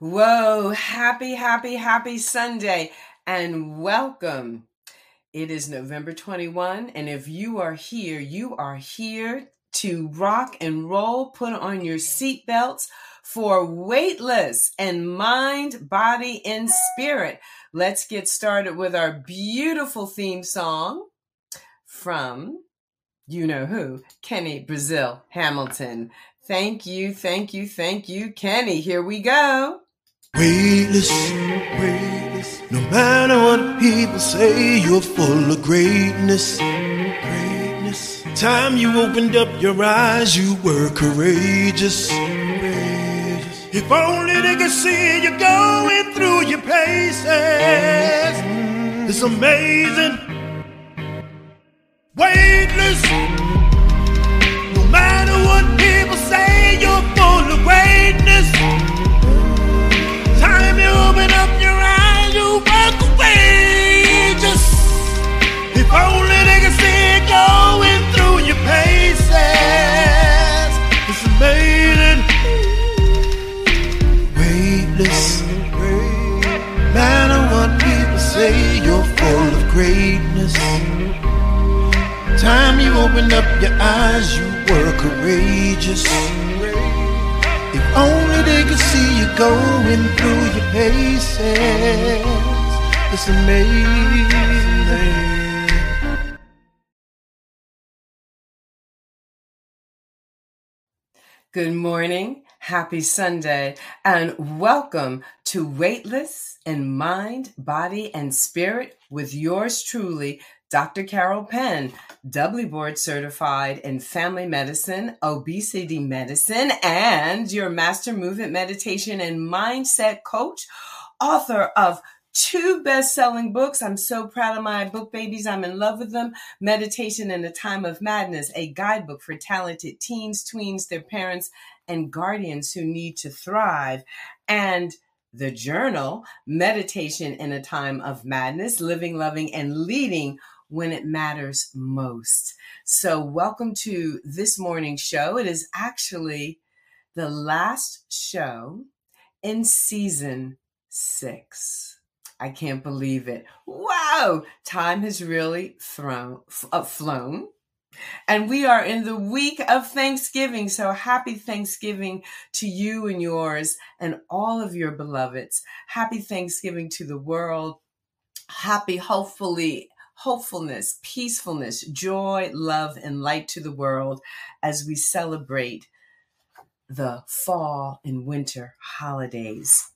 Whoa, happy, happy, happy Sunday and welcome. It is November 21, and if you are here, you are here to rock and roll. Put on your seatbelts for weightless and mind, body, and spirit. Let's get started with our beautiful theme song from you know who, Kenny Brazil Hamilton. Thank you, thank you, thank you, Kenny. Here we go. Weightless, weightless. No matter what people say, you're full of greatness. Greatness. Time you opened up your eyes, you were courageous. courageous. If only they could see you going through your paces. It's amazing. Weightless. No matter what people say, you're full of greatness. Up your eyes, you were courageous. If only they could see you going through your paces. It's amazing. Good morning, happy Sunday, and welcome to Weightless in Mind, Body, and Spirit with yours truly, Dr. Carol Penn, doubly board certified in family medicine, obesity medicine, and your master movement meditation and mindset coach, author of two best-selling books. I'm so proud of my book babies. I'm in love with them. Meditation in a Time of Madness, a guidebook for talented teens, tweens, their parents, and guardians who need to thrive. And the journal, Meditation in a Time of Madness, Living, Loving, and Leading when it matters most. So, welcome to this morning's show. It is actually the last show in season six. I can't believe it. Wow, time has really thrown, uh, flown. And we are in the week of Thanksgiving. So happy Thanksgiving to you and yours and all of your beloveds. Happy Thanksgiving to the world. Happy, hopefully, hopefulness, peacefulness, joy, love, and light to the world as we celebrate the fall and winter holidays.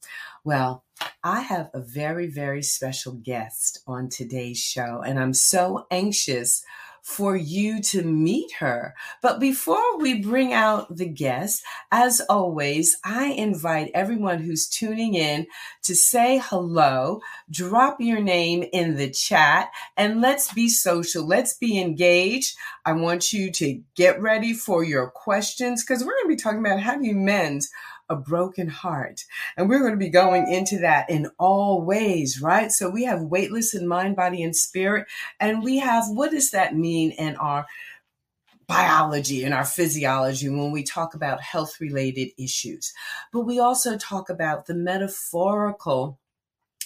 Well, I have a very, very special guest on today's show, and I'm so anxious for you to meet her. But before we bring out the guest, as always, I invite everyone who's tuning in to say hello, drop your name in the chat, and let's be social. Let's be engaged. I want you to get ready for your questions because we're going to be talking about how do you mend a broken heart. And we're going to be going into that in all ways, right? So we have weightless in mind, body, and spirit. And we have what does that mean in our biology and our physiology when we talk about health related issues. But we also talk about the metaphorical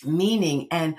meaning and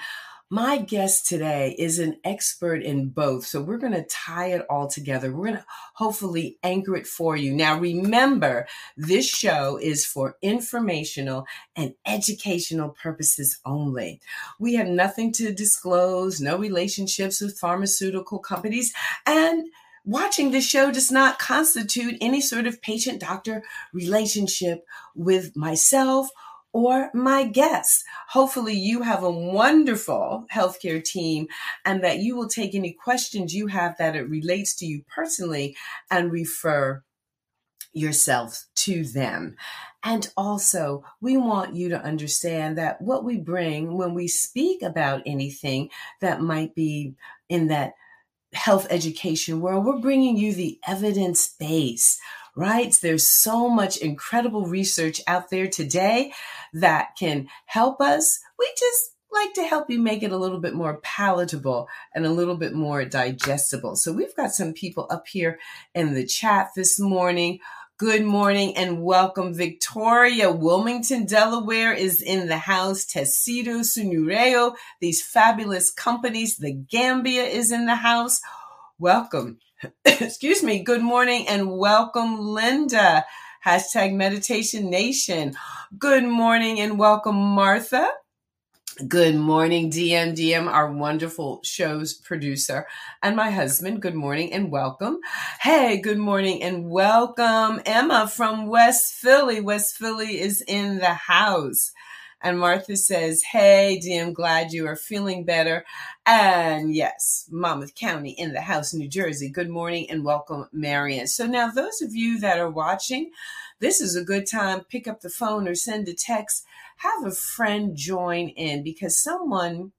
my guest today is an expert in both. So we're going to tie it all together. We're going to hopefully anchor it for you. Now, remember, this show is for informational and educational purposes only. We have nothing to disclose, no relationships with pharmaceutical companies, and watching this show does not constitute any sort of patient doctor relationship with myself or my guests. Hopefully, you have a wonderful healthcare team and that you will take any questions you have that it relates to you personally and refer yourself to them. And also, we want you to understand that what we bring when we speak about anything that might be in that health education world, we're bringing you the evidence base right? There's so much incredible research out there today that can help us. We just like to help you make it a little bit more palatable and a little bit more digestible. So we've got some people up here in the chat this morning. Good morning and welcome, Victoria. Wilmington, Delaware is in the house. Tecido, Sunureo, these fabulous companies. The Gambia is in the house. Welcome. Excuse me. Good morning and welcome, Linda. Hashtag Meditation Nation. Good morning and welcome, Martha. Good morning, DM. DM, our wonderful show's producer, and my husband. Good morning and welcome. Hey, good morning and welcome, Emma from West Philly. West Philly is in the house. And Martha says, Hey, DM, glad you are feeling better. And yes, Monmouth County in the house, New Jersey. Good morning and welcome, Marion. So now, those of you that are watching, this is a good time. Pick up the phone or send a text have a friend join in because someone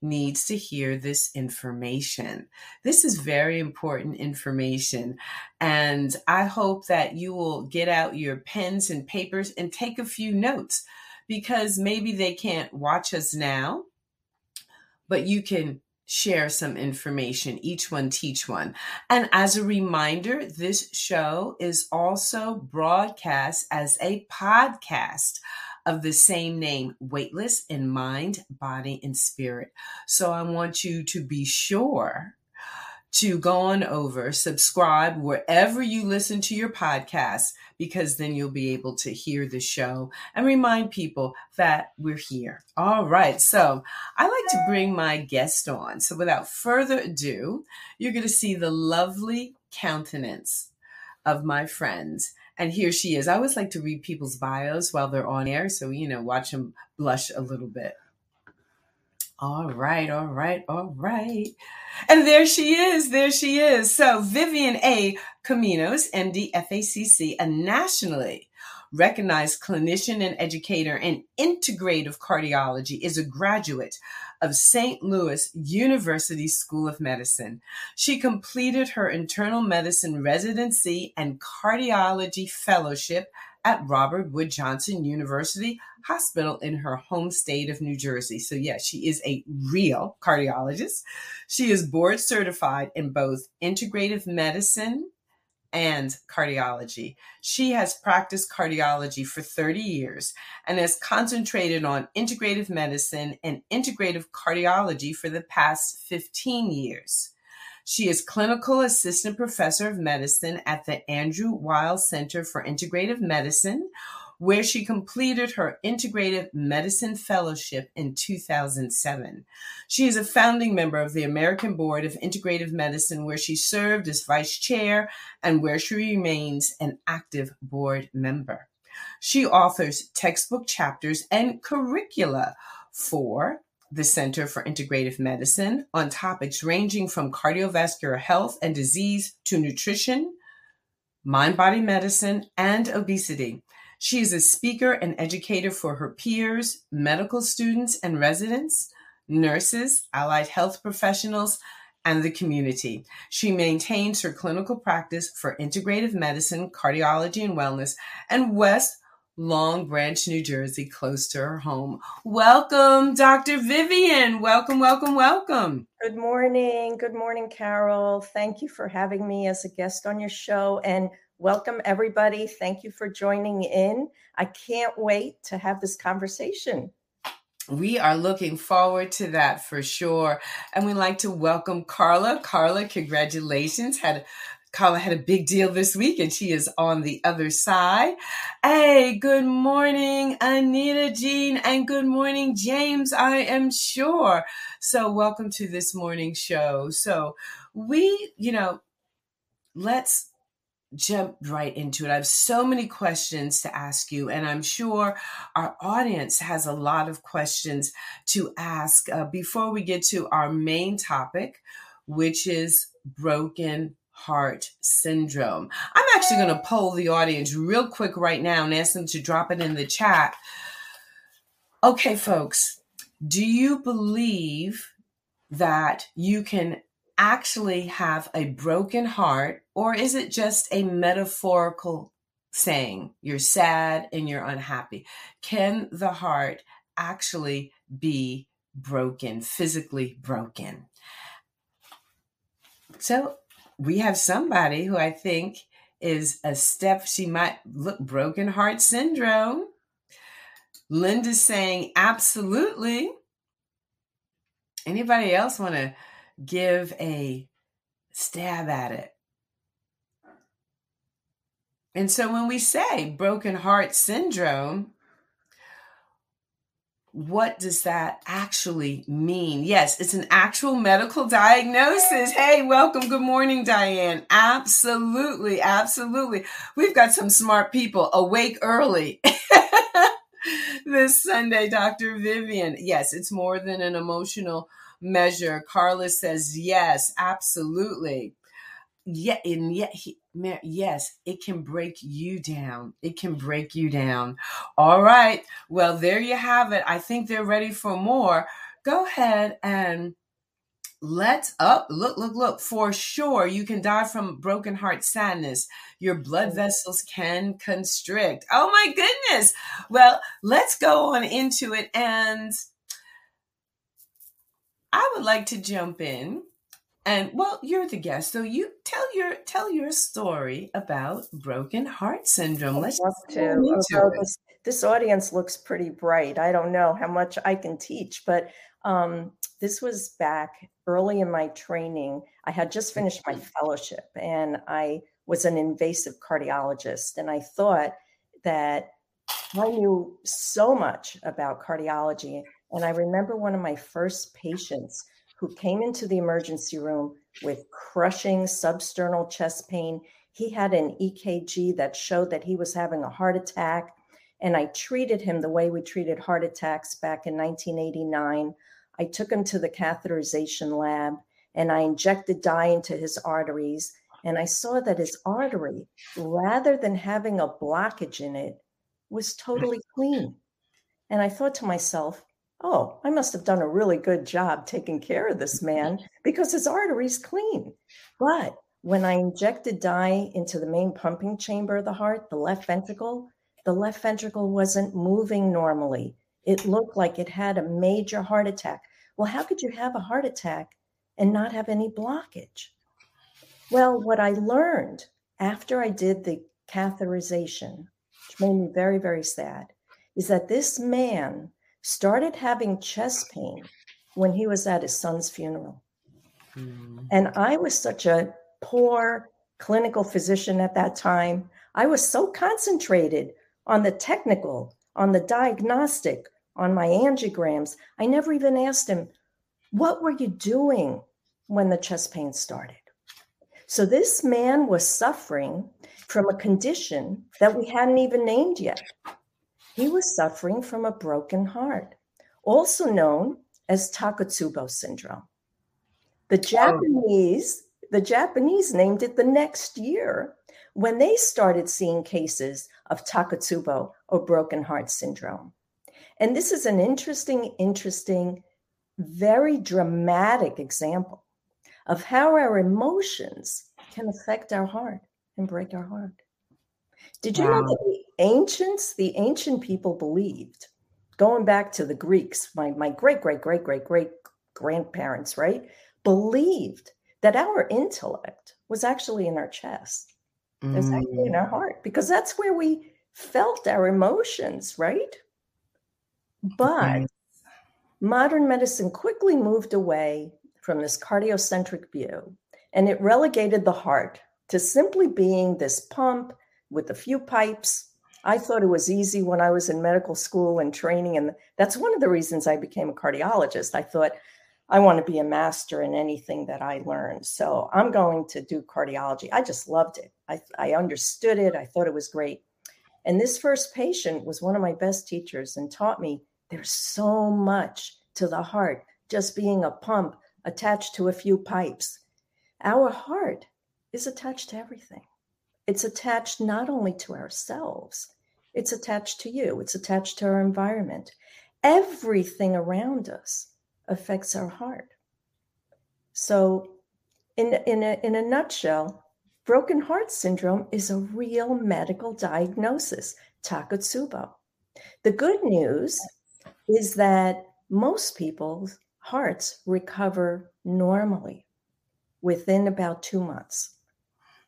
needs to hear this information. This is very important information. And I hope that you will get out your pens and papers and take a few notes because maybe they can't watch us now, but you can share some information, each one teach one. And as a reminder, this show is also broadcast as a podcast of the same name, weightless in mind, body, and spirit. So I want you to be sure to go on over, subscribe wherever you listen to your podcast, because then you'll be able to hear the show and remind people that we're here. All right. So I like to bring my guest on. So without further ado, you're going to see the lovely countenance of my friends and here she is. I always like to read people's bios while they're on air, so you know, watch them blush a little bit. All right, all right, all right. And there she is, there she is. So Vivian A. Kominos, MD, FACC, a nationally recognized clinician and educator in integrative cardiology, is a graduate of St. Louis University School of Medicine. She completed her internal medicine residency and cardiology fellowship at Robert Wood Johnson University Hospital in her home state of New Jersey. So, yes, she is a real cardiologist. She is board certified in both integrative medicine and cardiology. She has practiced cardiology for 30 years and has concentrated on integrative medicine and integrative cardiology for the past 15 years. She is clinical assistant professor of medicine at the Andrew Weil Center for Integrative Medicine, where she completed her integrative medicine fellowship in 2007. She is a founding member of the American Board of Integrative Medicine, where she served as vice chair and where she remains an active board member. She authors textbook chapters and curricula for the Center for Integrative Medicine on topics ranging from cardiovascular health and disease to nutrition, mind body medicine, and obesity. She is a speaker and educator for her peers, medical students and residents, nurses, allied health professionals, and the community. She maintains her clinical practice for integrative medicine, cardiology, and wellness, and West Long Branch, New Jersey, close to her home. Welcome, Dr. Vivian. Welcome, welcome, welcome. Good morning. Good morning, Carol. Thank you for having me as a guest on your show. And Welcome, everybody. Thank you for joining in. I can't wait to have this conversation. We are looking forward to that for sure. And we'd like to welcome Carla. Carla, congratulations. Had Carla had a big deal this week and she is on the other side. Hey, good morning, Anita Jean, and good morning, James, I am sure. So, welcome to this morning show. So, we, you know, let's jump right into it. I have so many questions to ask you, and I'm sure our audience has a lot of questions to ask uh, before we get to our main topic, which is broken heart syndrome. I'm actually going to poll the audience real quick right now and ask them to drop it in the chat. Okay, folks, do you believe that you can actually have a broken heart, or is it just a metaphorical saying? You're sad and you're unhappy. Can the heart actually be broken, physically broken? So we have somebody who I think is a step. She might look broken heart syndrome. Linda's saying absolutely. Anybody else want to give a stab at it? And so when we say broken heart syndrome, what does that actually mean? Yes, it's an actual medical diagnosis. Hey, welcome. Good morning, Diane. Absolutely. Absolutely. We've got some smart people awake early this Sunday, Dr. Vivian. Yes, it's more than an emotional measure. Carla says, yes, absolutely. Yeah, and yet he, yes, it can break you down. It can break you down. All right. Well, there you have it. I think they're ready for more. Go ahead and let's up. Look, look, look. For sure, you can die from broken heart sadness. Your blood mm. vessels can constrict. Oh my goodness. Well, let's go on into it. And I would like to jump in and well you're the guest so you tell your tell your story about broken heart syndrome. Let's to. this, this, audience looks pretty bright i don't know how much i can teach but um, this was back early in my training. I had just finished my fellowship and i was an invasive cardiologist and i thought that i knew so much about cardiology and i remember one of my first patients who came into the emergency room with crushing substernal chest pain. He had an EKG that showed that he was having a heart attack. And I treated him the way we treated heart attacks back in 1989. I took him to the catheterization lab and I injected dye into his arteries. And I saw that his artery, rather than having a blockage in it, was totally clean. And I thought to myself, oh, I must have done a really good job taking care of this man because his artery's clean. But when I injected dye into the main pumping chamber of the heart, the left ventricle, the left ventricle wasn't moving normally. It looked like it had a major heart attack. Well, how could you have a heart attack and not have any blockage? Well, what I learned after I did the catheterization, which made me very, very sad, is that this man started having chest pain when he was at his son's funeral. Mm. And I was such a poor clinical physician at that time. I was so concentrated on the technical, on the diagnostic, on my angiograms. I never even asked him, What were you doing when the chest pain started? So this man was suffering from a condition that we hadn't even named yet. He was suffering from a broken heart, also known as Takotsubo syndrome. The oh. Japanese, the Japanese named it the next year when they started seeing cases of Takotsubo or broken heart syndrome. And this is an interesting, interesting, very dramatic example of how our emotions can affect our heart and break our heart. Did you wow. know that ancients, the ancient people believed, going back to the Greeks, my, my great, great, great, great, great grandparents, right, believed that our intellect was actually in our chest. Mm. It's actually in our mm. heart because that's where we felt our emotions, right? But modern medicine quickly moved away from this cardiocentric view and it relegated the heart to simply being this pump with a few pipes. I thought it was easy when I was in medical school and training. And that's one of the reasons I became a cardiologist. I thought I want to be a master in anything that I learned. So I'm going to do cardiology. I just loved it. I, I understood it. I thought it was great. And this first patient was one of my best teachers and taught me there's so much to the heart, just being a pump attached to a few pipes. Our heart is attached to everything. It's attached not only to ourselves, it's attached to you, it's attached to our environment. Everything around us affects our heart. So, in, in, a, in a nutshell, broken heart syndrome is a real medical diagnosis, Takotsubo. The good news is that most people's hearts recover normally within about two months.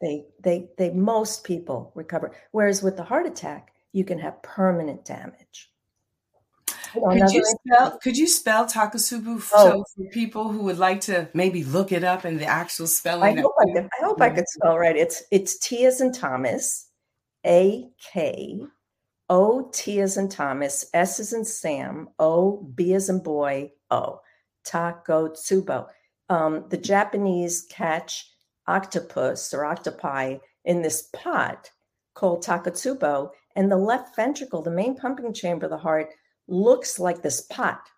They they they most people recover. Whereas with the heart attack, you can have permanent damage. Could you spell could you spell Takotsubo oh. so for people who would like to maybe look it up in the actual spelling? I hope I, could, I hope I could spell right. It's it's T as in Thomas, A K O T as in Thomas, S as in Sam, O B as in boy, O. Takotsubo. Um, the Japanese catch octopus or octopi in this pot called takotsubo, and the left ventricle, the main pumping chamber of the heart, looks like this pot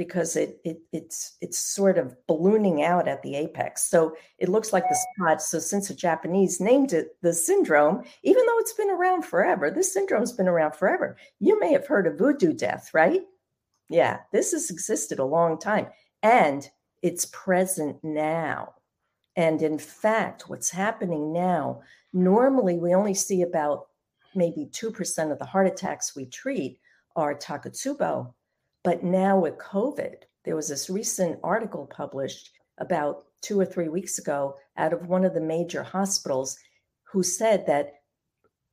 because it, it it's it's sort of ballooning out at the apex. So it looks like this pot. So since the Japanese named it the syndrome, even though it's been around forever, this syndrome's been around forever. You may have heard of voodoo death, right? Yeah, this has existed a long time. And it's present now. And in fact, what's happening now, normally we only see about maybe 2% of the heart attacks we treat are Takotsubo. But now with COVID, there was this recent article published about two or three weeks ago out of one of the major hospitals who said that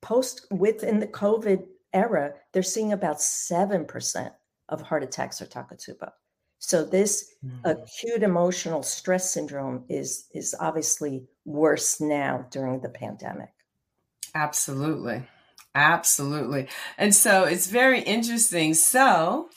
post within the COVID era, they're seeing about 7% of heart attacks are Takotsubo. So this mm-hmm. acute emotional stress syndrome is is obviously worse now during the pandemic. Absolutely. Absolutely. And so it's very interesting. So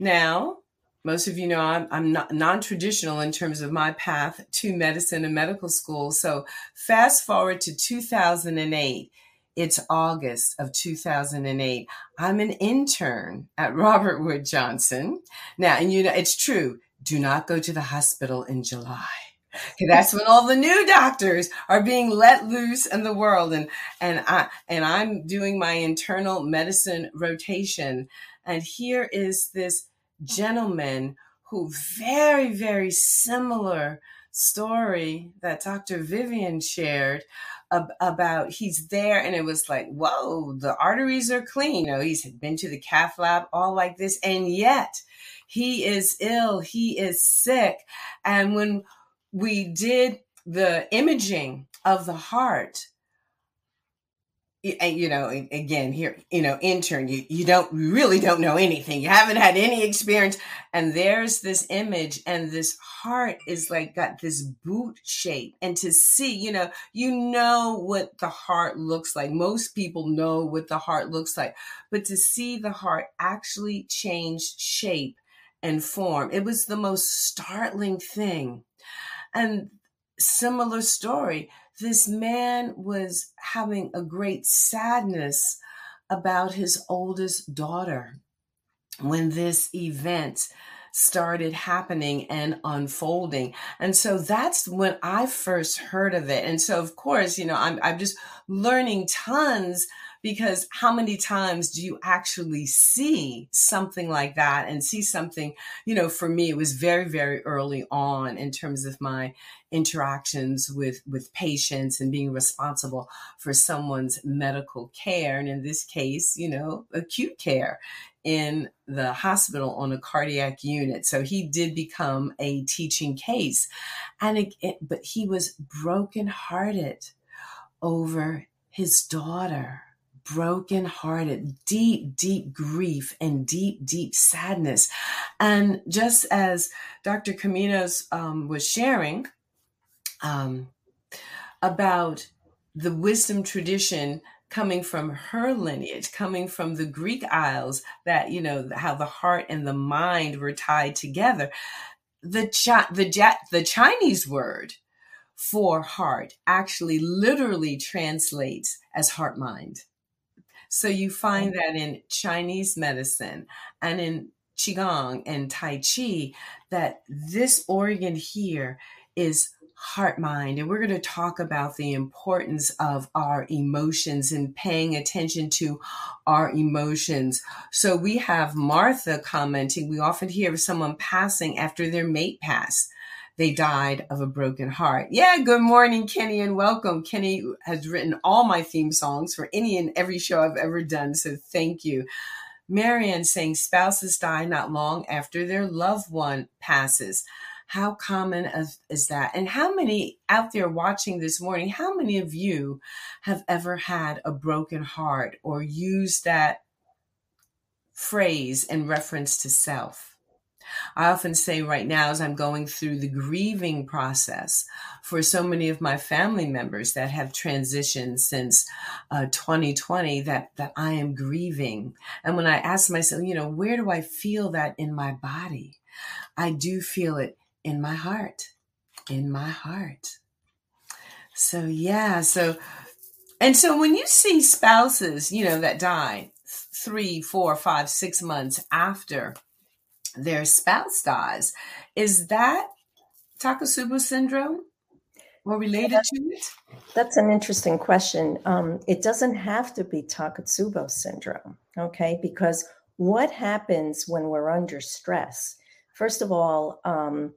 now most of you know I'm, I'm not non-traditional in terms of my path to medicine and medical school. So fast forward to 2008 it's August of 2008. I'm an intern at Robert Wood Johnson. Now, and you know, it's true. Do not go to the hospital in July. That's when all the new doctors are being let loose in the world. And, and I, and I'm doing my internal medicine rotation. And here is this gentleman who very, very similar story that Dr. Vivian shared ab- about he's there and it was like, whoa, the arteries are clean. You know, he's been to the cath lab, all like this. And yet he is ill. He is sick. And when we did the imaging of the heart, you know again here you know intern you you don't you really don't know anything. You haven't had any experience. And there's this image and this heart is like got this boot shape. And to see you know you know what the heart looks like. Most people know what the heart looks like. But to see the heart actually change shape and form it was the most startling thing. And similar story this man was having a great sadness about his oldest daughter when this event started happening and unfolding. And so that's when I first heard of it. And so, of course, you know, I'm, I'm just learning tons because how many times do you actually see something like that and see something you know for me it was very very early on in terms of my interactions with with patients and being responsible for someone's medical care and in this case you know acute care in the hospital on a cardiac unit. So he did become a teaching case. And it, it, but he was brokenhearted over his daughter brokenhearted, deep, deep grief and deep, deep sadness. And just as Dr. Kominos um, was sharing um, about the wisdom tradition coming from her lineage, coming from the Greek Isles, that, you know, how the heart and the mind were tied together. The, Chi- the, the Chinese word for heart actually literally translates as heart mind. So you find that in Chinese medicine and in Qigong and Tai Chi, that this organ here is heart mind. And we're going to talk about the importance of our emotions and paying attention to our emotions. So we have Martha commenting. We often hear of someone passing after their mate passed they died of a broken heart. Yeah, good morning, Kenny, and welcome. Kenny has written all my theme songs for any and every show I've ever done, so thank you. Marianne saying spouses die not long after their loved one passes. How common is, that? And how many out there watching this morning, how many of you have ever had a broken heart or used that phrase in reference to self? I often say right now, as I'm going through the grieving process for so many of my family members that have transitioned since uh, 2020, that that I am grieving. And when I ask myself, you know, where do I feel that in my body? I do feel it in my heart, in my heart. So yeah, so and so when you see spouses, you know, that die three, four, five, six months after their spouse dies. Is that Takotsubo syndrome or related yeah, to it? That's an interesting question. Um, it doesn't have to be Takotsubo syndrome, okay? Because what happens when we're under stress? First of all, um,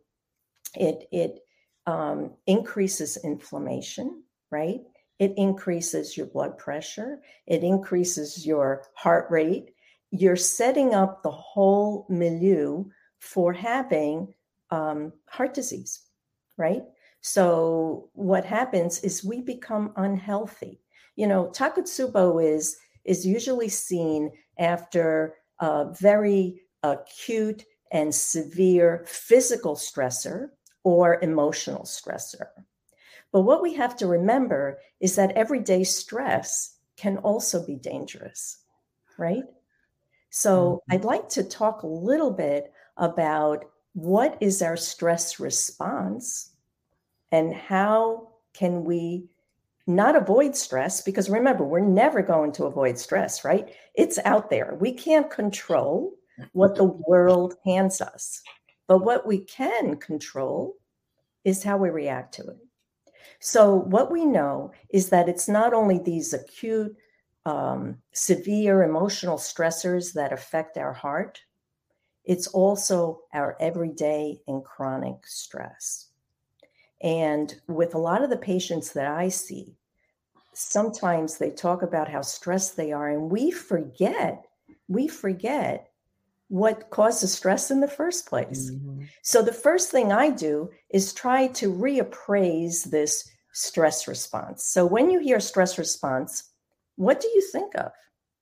it it um, increases inflammation, right? It increases your blood pressure. It increases your heart rate you're setting up the whole milieu for having um, heart disease, right? So what happens is we become unhealthy. You know, takotsubo is is usually seen after a very acute and severe physical stressor or emotional stressor. But what we have to remember is that everyday stress can also be dangerous, right? So mm-hmm. I'd like to talk a little bit about what is our stress response and how can we not avoid stress? Because remember we're never going to avoid stress right? It's out there. We can't control what the world hands us but what we can control is how we react to it. So what we know is that it's not only these acute um, severe emotional stressors that affect our heart. It's also our everyday and chronic stress. And with a lot of the patients that I see, sometimes they talk about how stressed they are, and we forget, we forget what causes stress in the first place. Mm-hmm. So the first thing I do is try to reappraise this stress response. So when you hear stress response, what do you think of?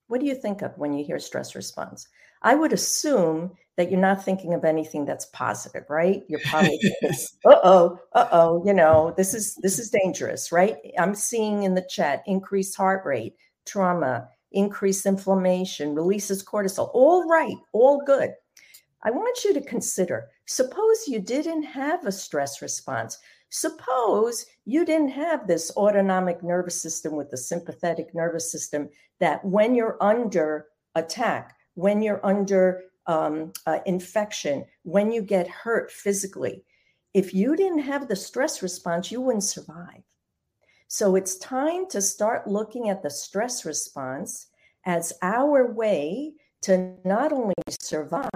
What do you think of when you hear stress response? I would assume that you're not thinking of anything that's positive, right? You're probably uh oh, uh oh, you know, this is this is dangerous, right? I'm seeing in the chat increased heart rate, trauma, increased inflammation, releases cortisol. All right, all good. I want you to consider suppose you didn't have a stress response. Suppose you didn't have this autonomic nervous system with the sympathetic nervous system that when you're under attack, when you're under um, uh, infection, when you get hurt physically, if you didn't have the stress response, you wouldn't survive. So it's time to start looking at the stress response as our way to not only survive,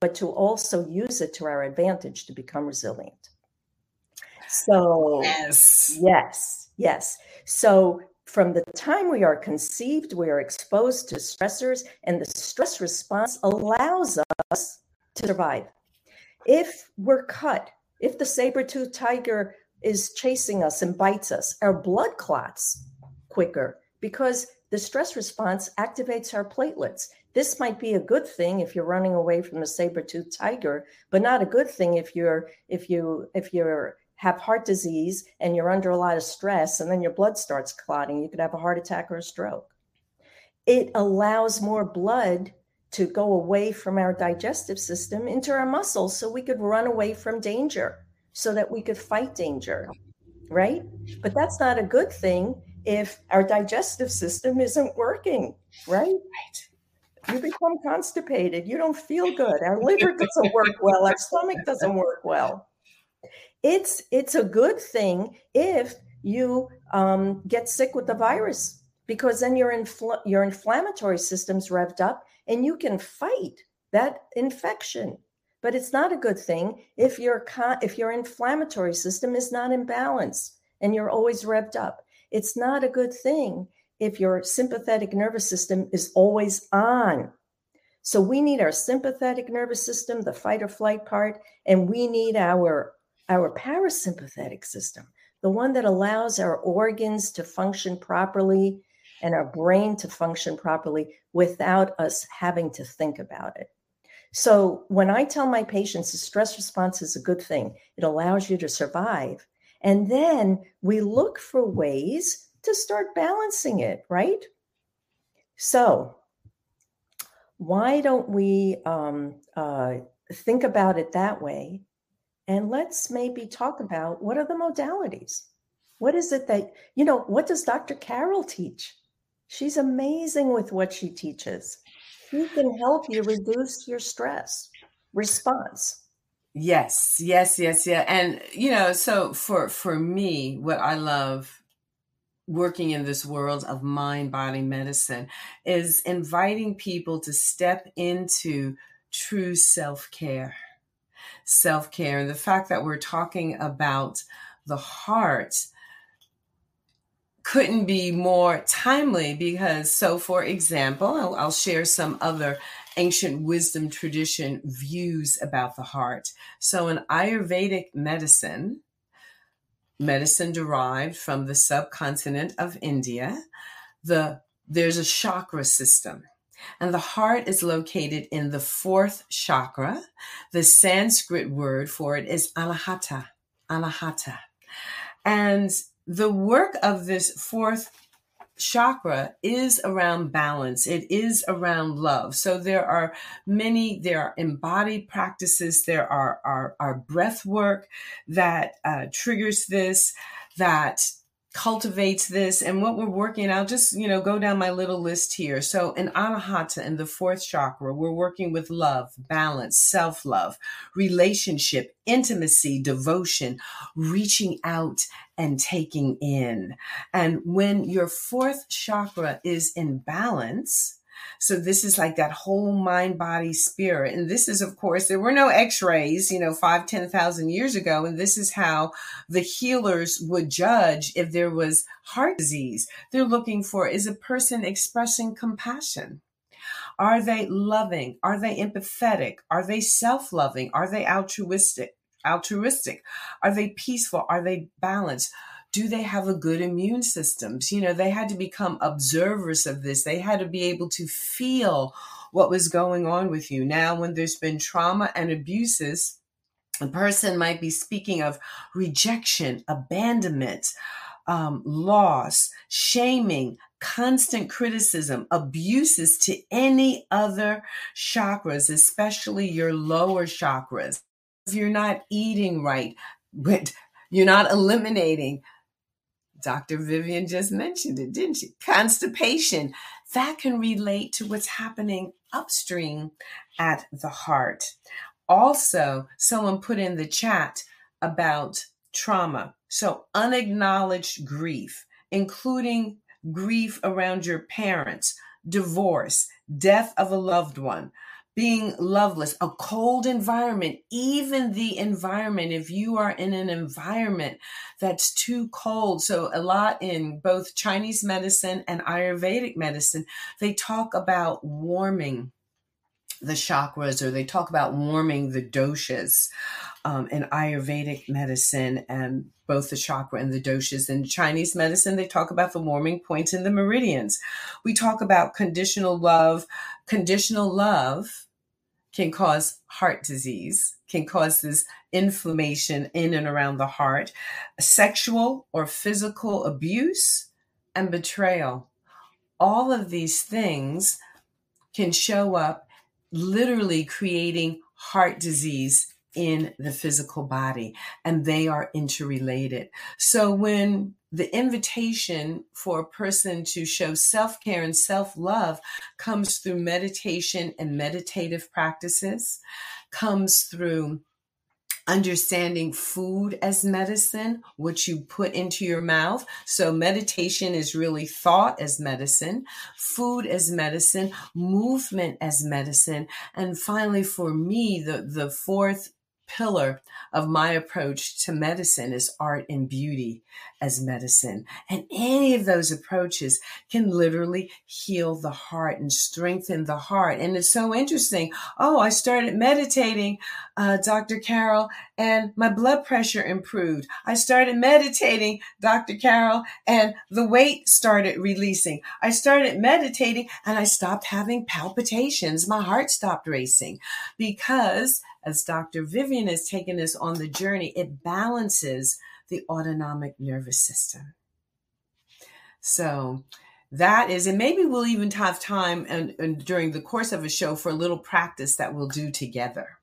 but to also use it to our advantage to become resilient. So, yes, yes, yes. So, from the time we are conceived, we are exposed to stressors, and the stress response allows us to survive. If we're cut, if the saber tooth tiger is chasing us and bites us, our blood clots quicker because the stress response activates our platelets. This might be a good thing if you're running away from the saber tooth tiger, but not a good thing if you're if you if you're have heart disease and you're under a lot of stress and then your blood starts clotting, you could have a heart attack or a stroke. It allows more blood to go away from our digestive system into our muscles so we could run away from danger, so that we could fight danger, right? But that's not a good thing if our digestive system isn't working, right? Right. You become constipated. You don't feel good. Our liver doesn't work well. Our stomach doesn't work well it's it's a good thing if you um, get sick with the virus because then your infl- your inflammatory system's revved up and you can fight that infection. But it's not a good thing if your con- if your inflammatory system is not in balance and you're always revved up. It's not a good thing if your sympathetic nervous system is always on. So we need our sympathetic nervous system, the fight or flight part, and we need our our parasympathetic system, the one that allows our organs to function properly and our brain to function properly without us having to think about it. So when I tell my patients the stress response is a good thing, it allows you to survive. And then we look for ways to start balancing it, right? So why don't we um, uh, think about it that way? And let's maybe talk about what are the modalities? What is it that, you know, what does Dr. Carol teach? She's amazing with what she teaches. She can help you reduce your stress response. Yes, yes, yes, yeah. And you know, so for for me, what I love working in this world of mind body medicine is inviting people to step into true self care. Self care. And the fact that we're talking about the heart couldn't be more timely because, so for example, I'll, I'll share some other ancient wisdom tradition views about the heart. So, in Ayurvedic medicine, medicine derived from the subcontinent of India. The there's a chakra system. And the heart is located in the fourth chakra. The Sanskrit word for it is anahata, anahata. And the work of this fourth chakra is around balance. It is around love. So there are many, there are embodied practices, there are, are, breath work that uh, triggers this, that cultivates this and what we're working i'll just you know go down my little list here. So in anahata in the fourth chakra we're working with love balance self-love relationship intimacy devotion reaching out and taking in. And when your fourth chakra is in balance so this is like that whole mind, body, spirit. And this is, of course, there were no x-rays, you know, five, 10,000 years ago. And this is how the healers would judge if there was heart disease. They're looking for, is a person expressing compassion? Are they loving? Are they empathetic? Are they self-loving? Are they altruistic? Altruistic? Are they peaceful? Are they balanced? Do they have a good immune systems? You know, they had to become observers of this. They had to be able to feel what was going on with you. Now, when there's been trauma and abuses, a person might be speaking of rejection, abandonment, um, loss, shaming, constant criticism, abuses to any other chakras, especially your lower chakras. If you're not eating right, you're not eliminating Dr. Vivian just mentioned it, didn't she? Constipation. That can relate to what's happening upstream at the heart. Also, someone put in the chat about trauma. So, unacknowledged grief, including grief around your parents, divorce, death of a loved one, being loveless, a cold environment, even the environment, if you are in an environment that's too cold. So, a lot in both Chinese medicine and Ayurvedic medicine, they talk about warming the chakras or they talk about warming the doshas um, in Ayurvedic medicine and both the chakra and the doshas. In Chinese medicine, they talk about the warming points in the meridians. We talk about conditional love. Conditional love can cause heart disease, can cause this inflammation in and around the heart, sexual or physical abuse, and betrayal. All of these things can show up literally creating heart disease in the physical body, and they are interrelated. So when the invitation for a person to show self care and self love comes through meditation and meditative practices, comes through understanding food as medicine, what you put into your mouth. So meditation is really thought as medicine, food as medicine, movement as medicine. And finally, for me, the, the fourth pillar of my approach to medicine is art and beauty as medicine. And any of those approaches can literally heal the heart and strengthen the heart. And it's so interesting. Oh, I started meditating, uh, Dr. Carol, and my blood pressure improved. I started meditating, Dr. Carol, and the weight started releasing. I started meditating and I stopped having palpitations. My heart stopped racing because as Dr. Vivian has taken us on the journey, it balances the autonomic nervous system. So that is, and maybe we'll even have time and, and during the course of a show for a little practice that we'll do together.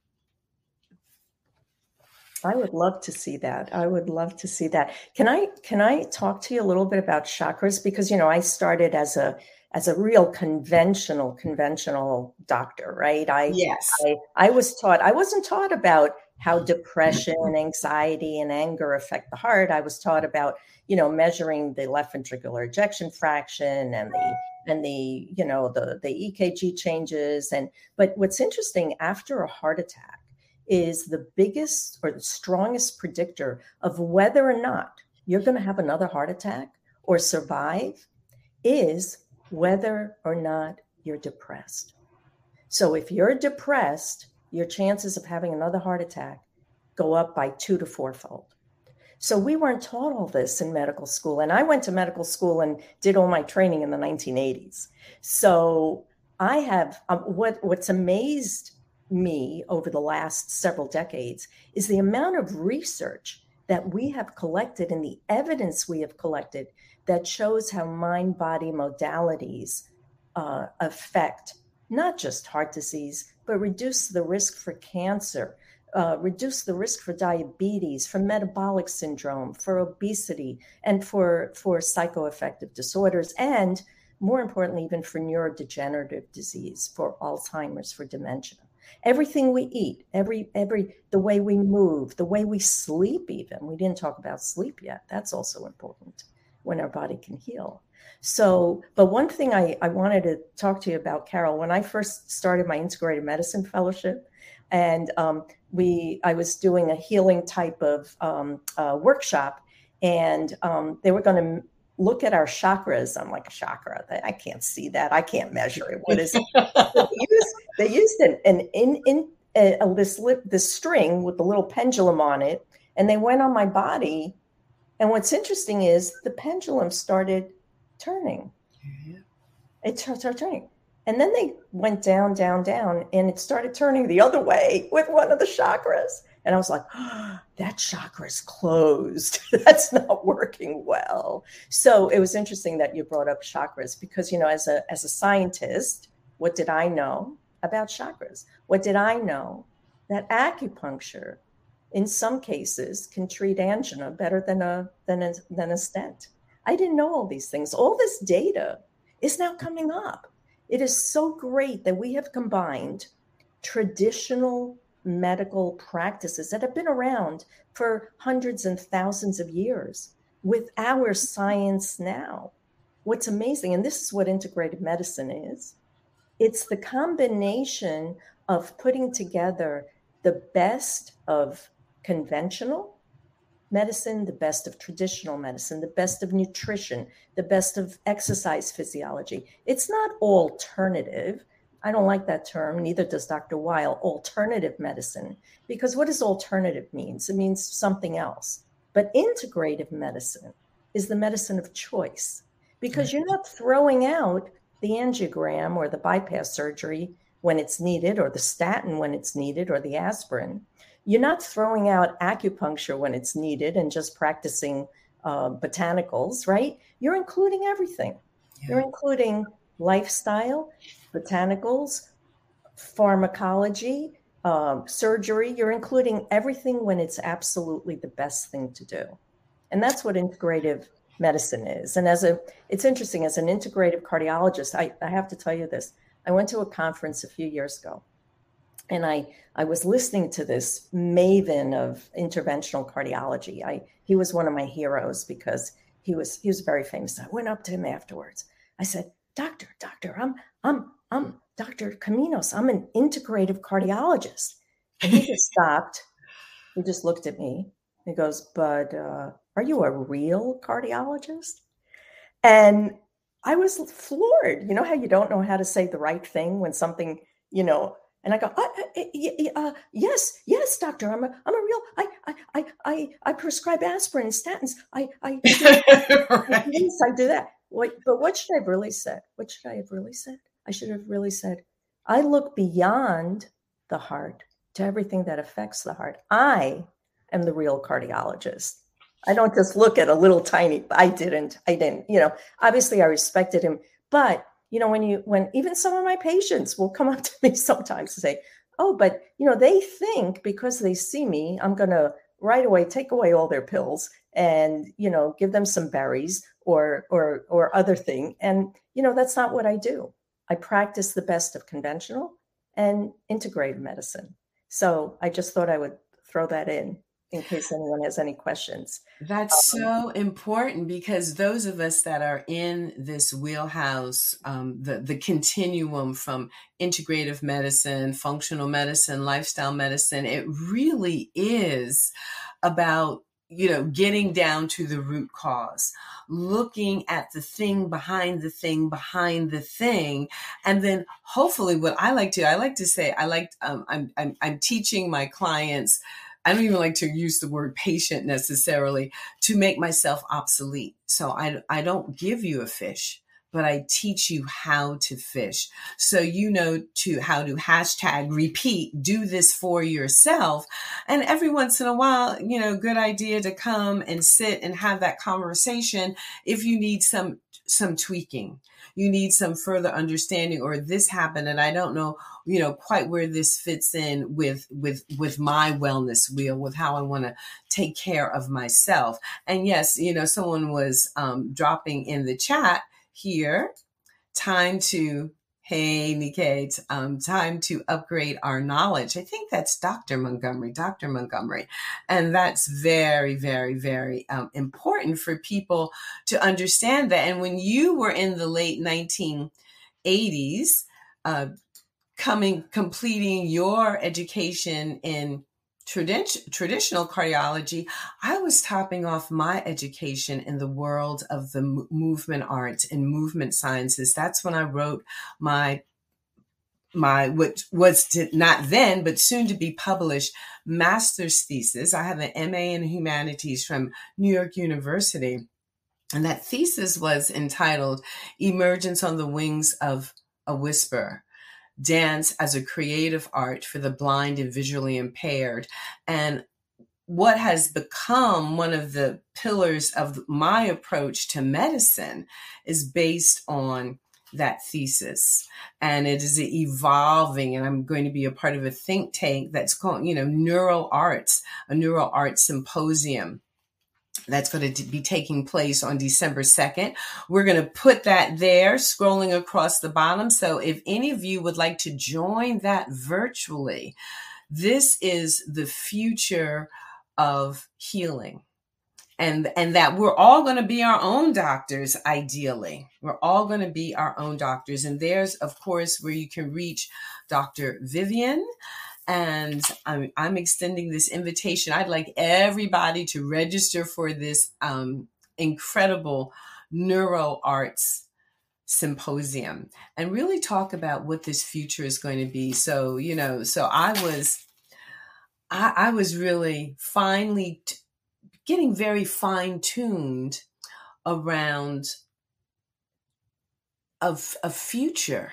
I would love to see that. I would love to see that. Can I can I talk to you a little bit about chakras because you know I started as a as a real conventional conventional doctor right? I yes. I, I was taught i wasn't taught about how mm-hmm. depression anxiety and anger affect the heart. I was taught about you know measuring the left ventricular ejection fraction and the and the you know the the ekg changes. And but what's interesting after a heart attack is the biggest or the strongest predictor of whether or not you're going to have another heart attack or survive is whether or not you're depressed. So if you're depressed, your chances of having another heart attack go up by two to fourfold. So we weren't taught all this in medical school. And I went to medical school and did all my training in the 1980s. So I have um, what what's amazed me over the last several decades is the amount of research that we have collected and the evidence we have collected that shows how mind body modalities uh, affect not just heart disease, but reduce the risk for cancer, uh, reduce the risk for diabetes, for metabolic syndrome, for obesity, and for, for psychoaffective disorders, and more importantly, even for neurodegenerative disease, for Alzheimer's, for dementia. Everything we eat, every every the way we move, the way we sleep, even we didn't talk about sleep yet. That's also important when our body can heal. So, but one thing I, I wanted to talk to you about, Carol, when I first started my integrated medicine fellowship, and um, we, I was doing a healing type of um, uh, workshop, and um, they were going to look at our chakras. I'm like a chakra. I can't see that. I can't measure it. What is it? they used, they used an, an in in a, a, this this string with a little pendulum on it, and they went on my body and what's interesting is the pendulum started turning. Yeah. It started turning. And then they went down, down, down, and it started turning the other way with one of the chakras. And I was like, oh, that chakra's closed. That's not working well. So it was interesting that you brought up chakras because, you know, as a as a scientist, what did I know about chakras? What did I know? That acupuncture in some cases can treat angina better than a than a, than a stent. I didn't know all these things. All this data is now coming up. It is so great that we have combined traditional medical practices that have been around for hundreds and thousands of years with our science now. What's amazing, and this is what integrated medicine is, it's the combination of putting together the best of conventional medicine, the best of traditional medicine, the best of nutrition, the best of exercise physiology. It's not alternative. I don't like that term, neither does Dr. Weil, alternative medicine, because what does alternative means? It means something else. But integrative medicine is the medicine of choice because you're not throwing out the angiogram or the bypass surgery when it's needed or the statin when it's needed or the aspirin you're not throwing out acupuncture when it's needed and just practicing uh, botanicals, right? You're including everything. Yeah. You're including lifestyle, botanicals, pharmacology, um, surgery. You're including everything when it's absolutely the best thing to do. And that's what integrative medicine is. And as a, it's interesting, as an integrative cardiologist, I, I have to tell you this. I went to a conference a few years ago and I I was listening to this maven of interventional cardiology. I he was one of my heroes because he was he was very famous. I went up to him afterwards. I said, "Doctor, doctor, I'm I'm I'm Dr. Kominos. I'm an integrative cardiologist." And he just stopped he just looked at me. He goes, But uh, are you a real cardiologist? And I was floored. You know how you don't know how to say the right thing when something, you know, and I go, uh, uh, uh, yes, yes, doctor, I'm a, I'm a real, I, I, I, I prescribe aspirin, and statins. I, I, right. yes, I do that. What, but what should I have really said? What should I have really said? I should have really said, I look beyond the heart to everything that affects the heart. I am the real cardiologist. I don't just look at a little tiny, I didn't, I didn't, you know, obviously I respected him, but you know, when you, when even some of my patients will come up to me sometimes and say, oh, but you know, they think because they see me, I'm going to right away take away all their pills and, you know, give them some berries or, or, or other thing. And, you know, that's not what I do. I practice the best of conventional and integrative medicine. So I just thought I would throw that in in case anyone has any questions. That's um, so important because those of us that are in this wheelhouse, um, the the continuum from integrative medicine, functional medicine, lifestyle medicine, it really is about you know getting down to the root cause looking at the thing behind the thing behind the thing and then hopefully what i like to i like to say i like um, I'm, I'm i'm teaching my clients I don't even like to use the word patient necessarily to make myself obsolete. So I, I don't give you a fish, but I teach you how to fish. So you know to how to hashtag repeat, do this for yourself. And every once in a while, you know, good idea to come and sit and have that conversation if you need some some tweaking. You need some further understanding or this happened and i don't know you know quite where this fits in with with with my wellness wheel with how i want to take care of myself. And yes you know someone was um, dropping in the chat here time to Hey, Nikkei, um, time to upgrade our knowledge. I think that's Dr. Montgomery, Dr. Montgomery. And that's very, very, very um, important for people to understand that. And when you were in the late 1980s, uh, coming, completing your education in tradi- traditional cardiology, I was topping off my education in the world of the m- movement arts and movement sciences. That's when I wrote my my what was to, not then but soon to be published master's thesis. I have an MA in humanities from New York University. And that thesis was entitled Emergence on the Wings of a Whisper dance as a creative art for the blind and visually impaired. And what has become one of the pillars of my approach to medicine is based on that thesis and it is evolving and i'm going to be a part of a think tank that's called you know neural arts a neural arts symposium that's going to be taking place on December 2nd. We're going to put that there scrolling across the bottom. So if any of you would like to join that virtually, this is the future of healing. And, and that we're all going to be our own doctors, ideally. We're all going to be our own doctors. And there's, of course, where you can reach Dr. Vivian and I'm, I'm, extending this invitation. I'd like everybody to register for this um, incredible neuro arts symposium and really talk about what this future is going to be. So, you know, so I was, I, I was really finally t- getting very fine tuned around of a future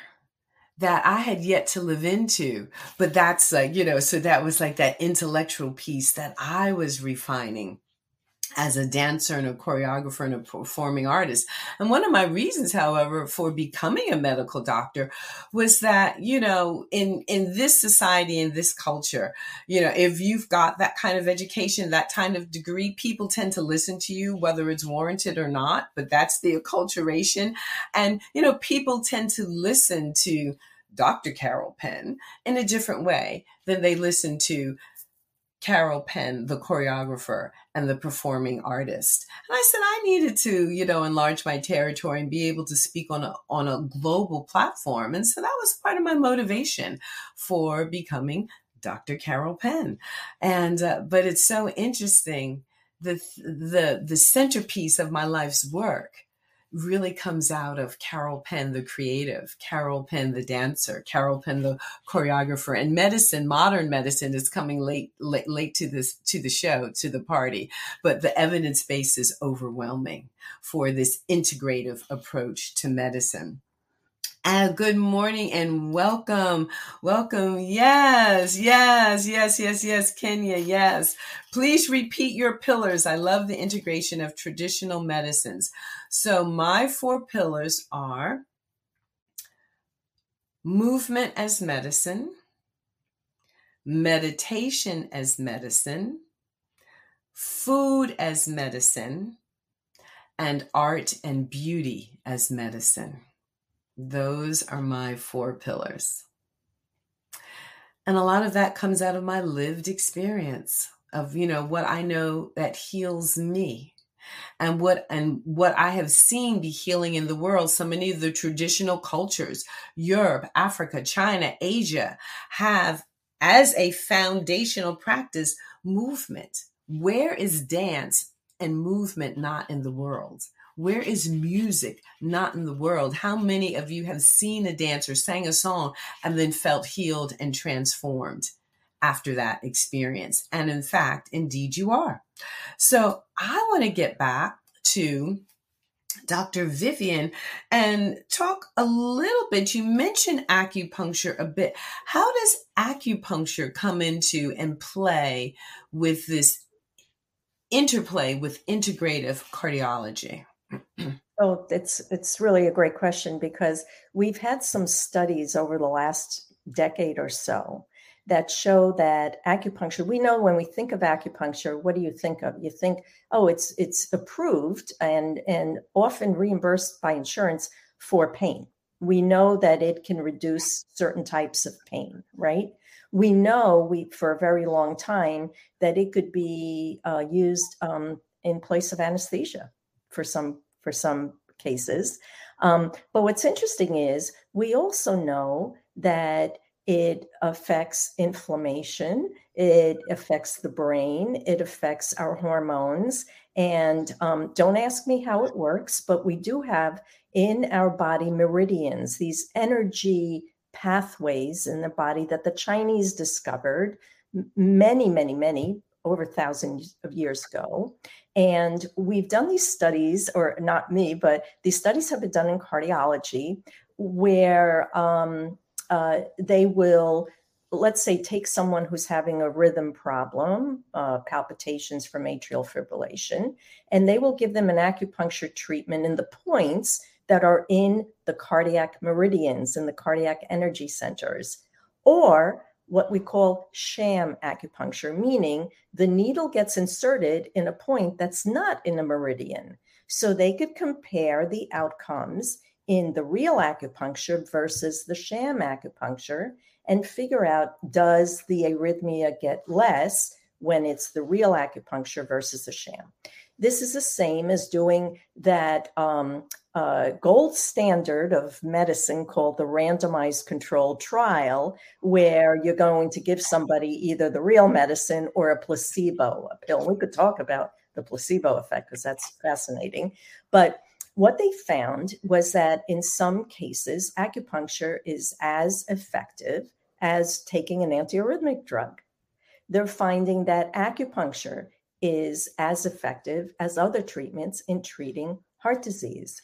that I had yet to live into. But that's like, you know, so that was like that intellectual piece that I was refining as a dancer and a choreographer and a performing artist. And one of my reasons, however, for becoming a medical doctor was that, you know, in, in this society, in this culture, you know, if you've got that kind of education, that kind of degree, people tend to listen to you, whether it's warranted or not, but that's the acculturation. And, you know, people tend to listen to Dr. Carol Penn in a different way than they listen to Carol Penn, the choreographer and the performing artist. And I said I needed to, you know, enlarge my territory and be able to speak on a on a global platform. And so that was part of my motivation for becoming Dr. Carol Penn. And, uh, but it's so interesting. The, the, the centerpiece of my life's work really comes out of Carol Penn, the creative, Carol Penn, the dancer, Carol Penn, the choreographer, and medicine. Modern medicine is coming late, late, late to this to the show, to the party, but the evidence base is overwhelming for this integrative approach to medicine. Uh, good morning and welcome. Welcome. Yes, yes, yes, yes, yes, Kenya. Yes. Please repeat your pillars. I love the integration of traditional medicines. So, my four pillars are movement as medicine, meditation as medicine, food as medicine, and art and beauty as medicine. Those are my four pillars. And a lot of that comes out of my lived experience of, you know, what I know that heals me and what and what I have seen be healing in the world. So many of the traditional cultures, Europe, Africa, China, Asia, have as a foundational practice movement. Where is dance and movement not in the world? Where is music not in the world? How many of you have seen a dancer, sang a song, and then felt healed and transformed after that experience? And in fact, indeed, you are. So I want to get back to Dr. Vivian and talk a little bit. You mentioned acupuncture a bit. How does acupuncture come into and play with this interplay with integrative cardiology? Oh, it's it's really a great question because we've had some studies over the last decade or so that show that acupuncture we know when we think of acupuncture what do you think of? You think oh it's it's approved and and often reimbursed by insurance for pain. We know that it can reduce certain types of pain right? We know we for a very long time that it could be uh, used um, in place of anesthesia for some for some cases. Um, but what's interesting is we also know that it affects inflammation, it affects the brain, it affects our hormones. And um, don't ask me how it works, but we do have in our body meridians, these energy pathways in the body that the Chinese discovered many, many, many over thousands of years ago. And we've done these studies, or not me, but these studies have been done in cardiology where um, uh, they will, let's say, take someone who's having a rhythm problem, uh, palpitations from atrial fibrillation, and they will give them an acupuncture treatment in the points that are in the cardiac meridians and the cardiac energy centers. Or what we call sham acupuncture, meaning the needle gets inserted in a point that's not in a meridian. So they could compare the outcomes in the real acupuncture versus the sham acupuncture and figure out does the arrhythmia get less when it's the real acupuncture versus the sham. This is the same as doing that um, uh, gold standard of medicine called the randomized controlled trial, where you're going to give somebody either the real medicine or a placebo a pill. We could talk about the placebo effect because that's fascinating. But what they found was that in some cases, acupuncture is as effective as taking an antiarrhythmic drug. They're finding that acupuncture is as effective as other treatments in treating heart disease.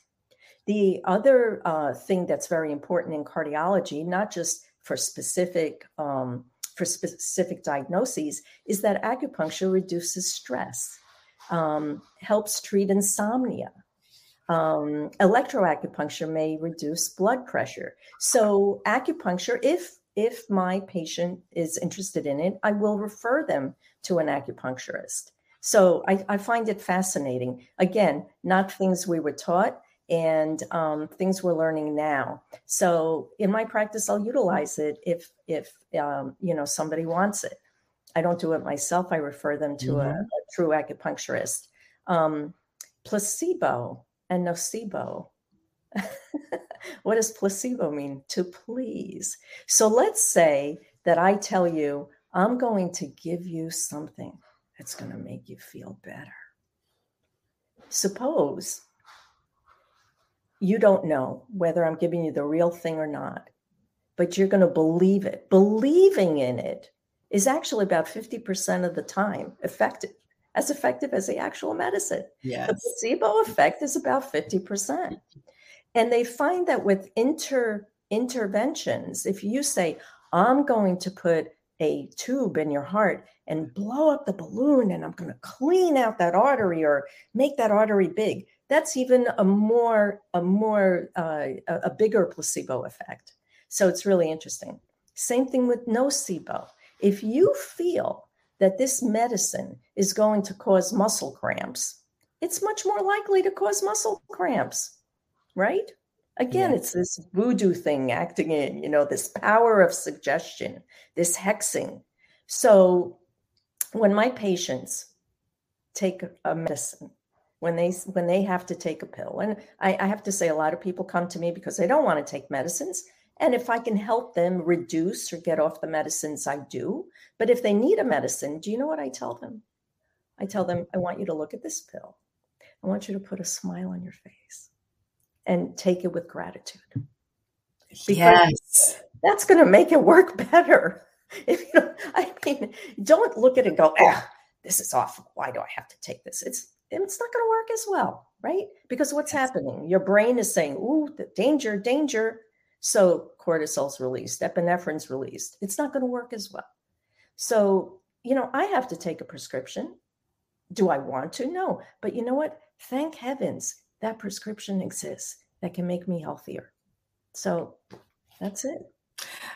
The other uh, thing that's very important in cardiology, not just for specific um, for specific diagnoses, is that acupuncture reduces stress, um, helps treat insomnia. Um, electroacupuncture may reduce blood pressure. So acupuncture, if if my patient is interested in it, I will refer them to an acupuncturist. So I, I find it fascinating. Again, not things we were taught and um, things we're learning now. So in my practice, I'll utilize it if if um, you know somebody wants it. I don't do it myself. I refer them to mm-hmm. a, a, true acupuncturist. Um, placebo and nocebo. what does placebo mean? To please. So let's say that I tell you I'm going to give you something that's going to make you feel better. Suppose you don't know whether I'm giving you the real thing or not, but you're going to believe it. Believing in it is actually about 50% of the time effective, as effective as the actual medicine. Yes. The placebo effect is about 50%. And they find that with inter interventions, if you say, I'm going to put a tube in your heart and blow up the balloon and I'm going to clean out that artery or make that artery big, that's even a more a more uh, a bigger placebo effect. So it's really interesting. Same thing with nocebo. If you feel that this medicine is going to cause muscle cramps, it's much more likely to cause muscle cramps, right? Again, yeah. it's this voodoo thing acting in, you know, this power of suggestion, this hexing. So when my patients take a medicine, when they when they have to take a pill, and I, I have to say a lot of people come to me because they don't want to take medicines. And if I can help them reduce or get off the medicines, I do. But if they need a medicine, do you know what I tell them? I tell them, I want you to look at this pill. I want you to put a smile on your face and take it with gratitude. Because yes. That's going to make it work better. If you I mean, don't look at it and go, oh, this is awful. Why do I have to take this? It's it's not going to work as well, right? Because what's yes. happening? Your brain is saying, ooh, danger, danger. So cortisol's released, epinephrine's released. It's not going to work as well. So, you know, I have to take a prescription. Do I want to? No. But you know what? Thank heavens that prescription exists that can make me healthier. So that's it.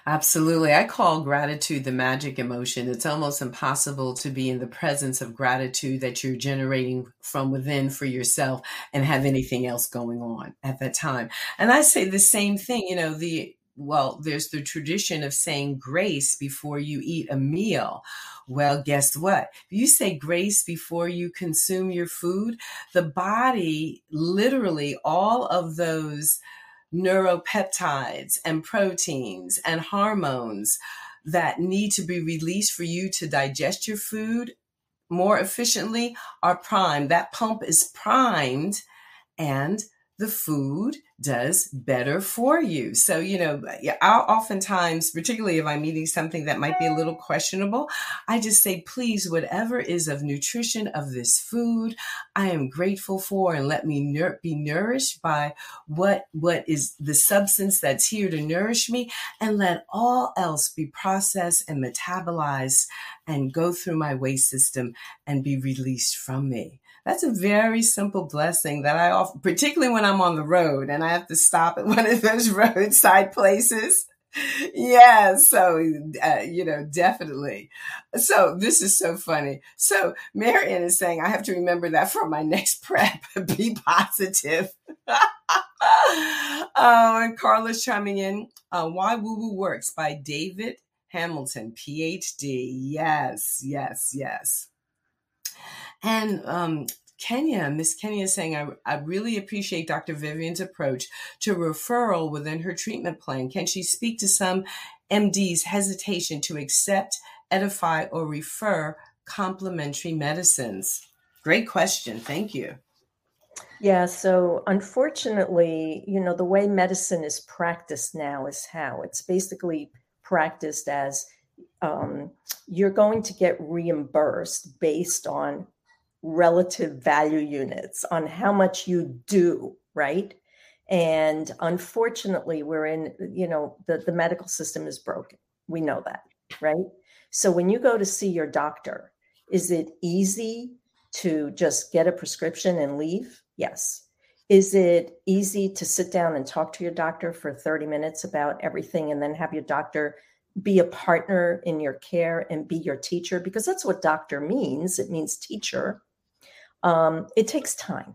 Absolutely. I call gratitude the magic emotion. It's almost impossible to be in the presence of gratitude that you're generating from within for yourself and have anything else going on at that time. And I say the same thing, you know, the well, there's the tradition of saying grace before you eat a meal. Well, guess what? If you say grace before you consume your food, the body literally all of those neuropeptides and proteins and hormones that need to be released for you to digest your food more efficiently are primed. That pump is primed and the food does better for you. So, you know, I'll oftentimes, particularly if I'm eating something that might be a little questionable, I just say, please, whatever is of nutrition of this food, I am grateful for and let me nur- be nourished by what, what is the substance that's here to nourish me and let all else be processed and metabolized and go through my waste system and be released from me. That's a very simple blessing that I offer, particularly when I'm on the road and I have to stop at one of those roadside places. Yeah, so uh, you know, definitely. So this is so funny. So Marion is saying I have to remember that for my next prep. Be positive. oh, and Carla's chiming in. Uh, Why Woo Woo Works by David Hamilton, PhD. Yes, yes, yes. And um, Kenya, Miss Kenya is saying, I, I really appreciate Dr. Vivian's approach to referral within her treatment plan. Can she speak to some MD's hesitation to accept, edify, or refer complementary medicines? Great question. Thank you. Yeah, so unfortunately, you know, the way medicine is practiced now is how it's basically practiced as um, you're going to get reimbursed based on relative value units on how much you do, right? And unfortunately, we're in, you know, the, the medical system is broken. We know that, right? So when you go to see your doctor, is it easy to just get a prescription and leave? Yes. Is it easy to sit down and talk to your doctor for 30 minutes about everything and then have your doctor be a partner in your care and be your teacher? Because that's what doctor means. It means teacher um, it takes time.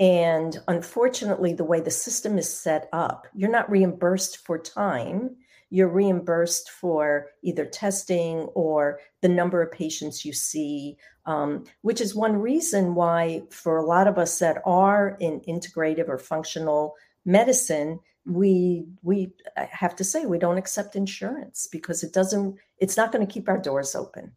And unfortunately, the way the system is set up, you're not reimbursed for time. You're reimbursed for either testing or the number of patients you see, um, which is one reason why, for a lot of us that are in integrative or functional medicine, we we have to say we don't accept insurance because it doesn't it's not going to keep our doors open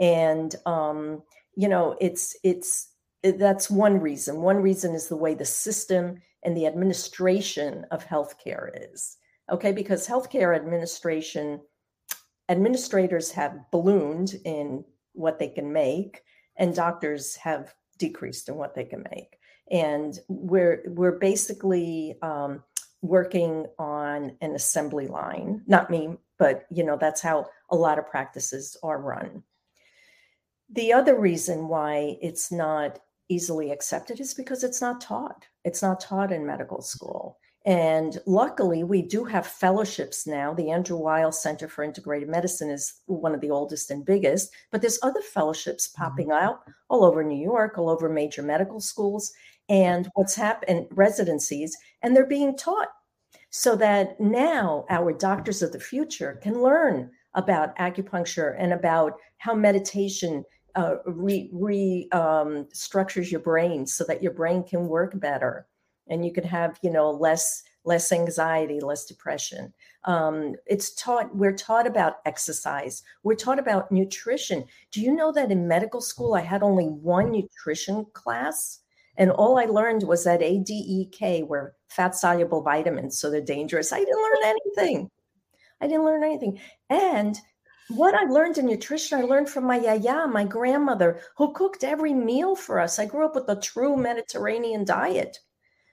and um you know it's it's it, that's one reason. One reason is the way the system and the administration of healthcare is okay? Because healthcare administration administrators have ballooned in what they can make and doctors have decreased in what they can make. And we're we're basically um, working on an assembly line not me but you know that's how a lot of practices are run the other reason why it's not easily accepted is because it's not taught it's not taught in medical school and luckily, we do have fellowships now. The Andrew Weil Center for Integrated Medicine is one of the oldest and biggest, but there's other fellowships mm-hmm. popping mm-hmm. out all over New York, all over major medical schools, and what's happened residencies, and they're being taught so that now our doctors of the future can learn about acupuncture and about how meditation uh, re, re um, structures your brain so that your brain can work better. And you can have you know less less anxiety less depression. Um, it's taught we're taught about exercise. We're taught about nutrition. Do you know that in medical school i had only one nutrition class? And all i learned was that adek were fat soluble vitamins so they're dangerous. I didn't learn anything. I didn't learn anything. And what I learned in nutrition, I learned from my yaya, my grandmother, who cooked every meal for us. I grew up with a true Mediterranean diet.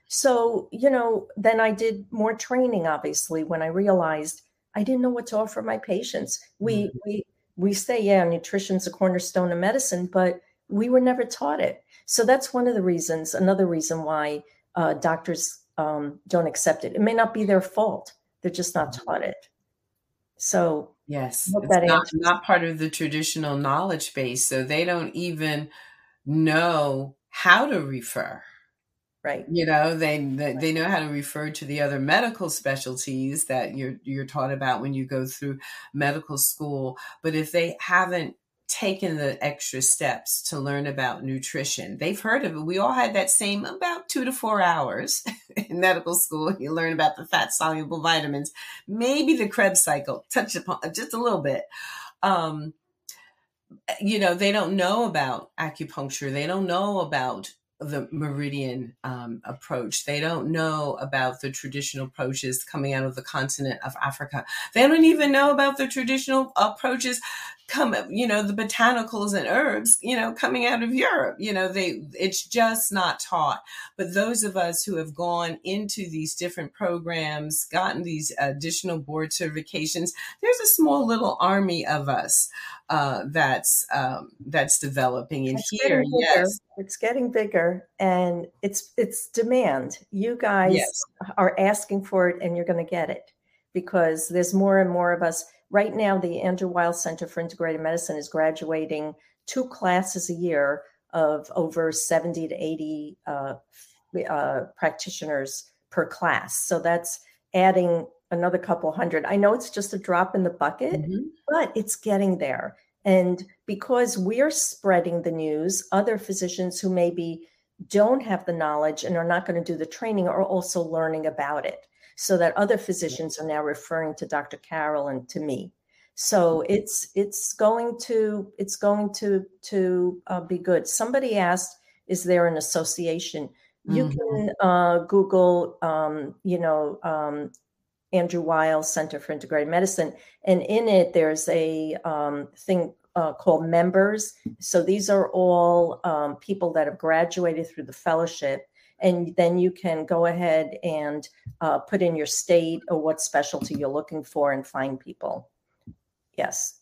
So, you know, then I did more training, obviously, when I realized I didn't know what to offer my patients. We mm-hmm. we we say, yeah, nutrition's a cornerstone of medicine, but we were never taught it. So that's one of the reasons, another reason why uh, doctors um, don't accept it. It may not be their fault; they're just not mm-hmm. taught it. So yes, it's not, not part of the traditional knowledge base, so they don't even know how to refer. Right. You know they, they they know how to refer to the other medical specialties that you're you're taught about when you go through medical school but if they haven't taken the extra steps to learn about nutrition. They've heard of it. We all had that same about two to four hours in medical school. You learn about the fat soluble vitamins. Maybe the krebs cycle touch upon just a little bit. Um you know they don't know about acupuncture. They don't know about the meridian um, approach. They don't know about the traditional approaches coming out of the continent of Africa. They don't even know about the traditional approaches come you know the botanicals and herbs you know coming out of europe you know they it's just not taught. But those of us who have gone into these different programs gotten these additional board certifications there's a small little army of us uh, that's um, that's developing in it's here. yes. It's getting bigger and it's it's demand. You guys yes. are asking for it and you're going to get it because there's more and more of us right now, the Andrew Weil Center for Integrated Medicine is graduating two classes a year of over 70 to 80 uh, uh, practitioners per class. So that's adding another couple hundred. I know it's just a drop in the bucket, mm-hmm. but it's getting there. And because we're spreading the news, other physicians who maybe don't have the knowledge and are not going to do the training are also learning about it so that other physicians are now referring to Dr. Carol and to me. So it's it's going to it's going to to uh, be good. Somebody asked, "Is there an association?" You mm-hmm. can uh, Google, um, you know, um, Andrew Weil Center for Integrated Medicine, and in it there's a um, thing uh, called members. So these are all um, people that have graduated through the fellowship and then you can go ahead and uh, put in your state or what specialty you're looking for and find people. Yes.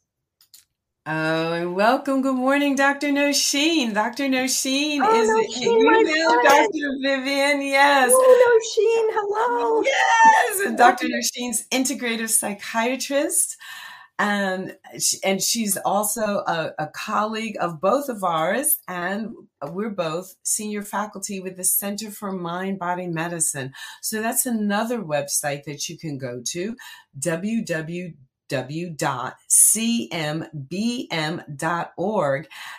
Oh, and welcome. Good morning, Dr. Nosheen. Dr. Nosheen oh, is Nosheen, you know Dr. Vivian. Yes. Oh, Nosheen. Hello. Yes. And Dr. Nosheen's integrative psychiatrist Um, and and she's also a, a, colleague of both of ours and we're both senior faculty with the center for mind body medicine. So that's another website that you can go to www www.cmbm.org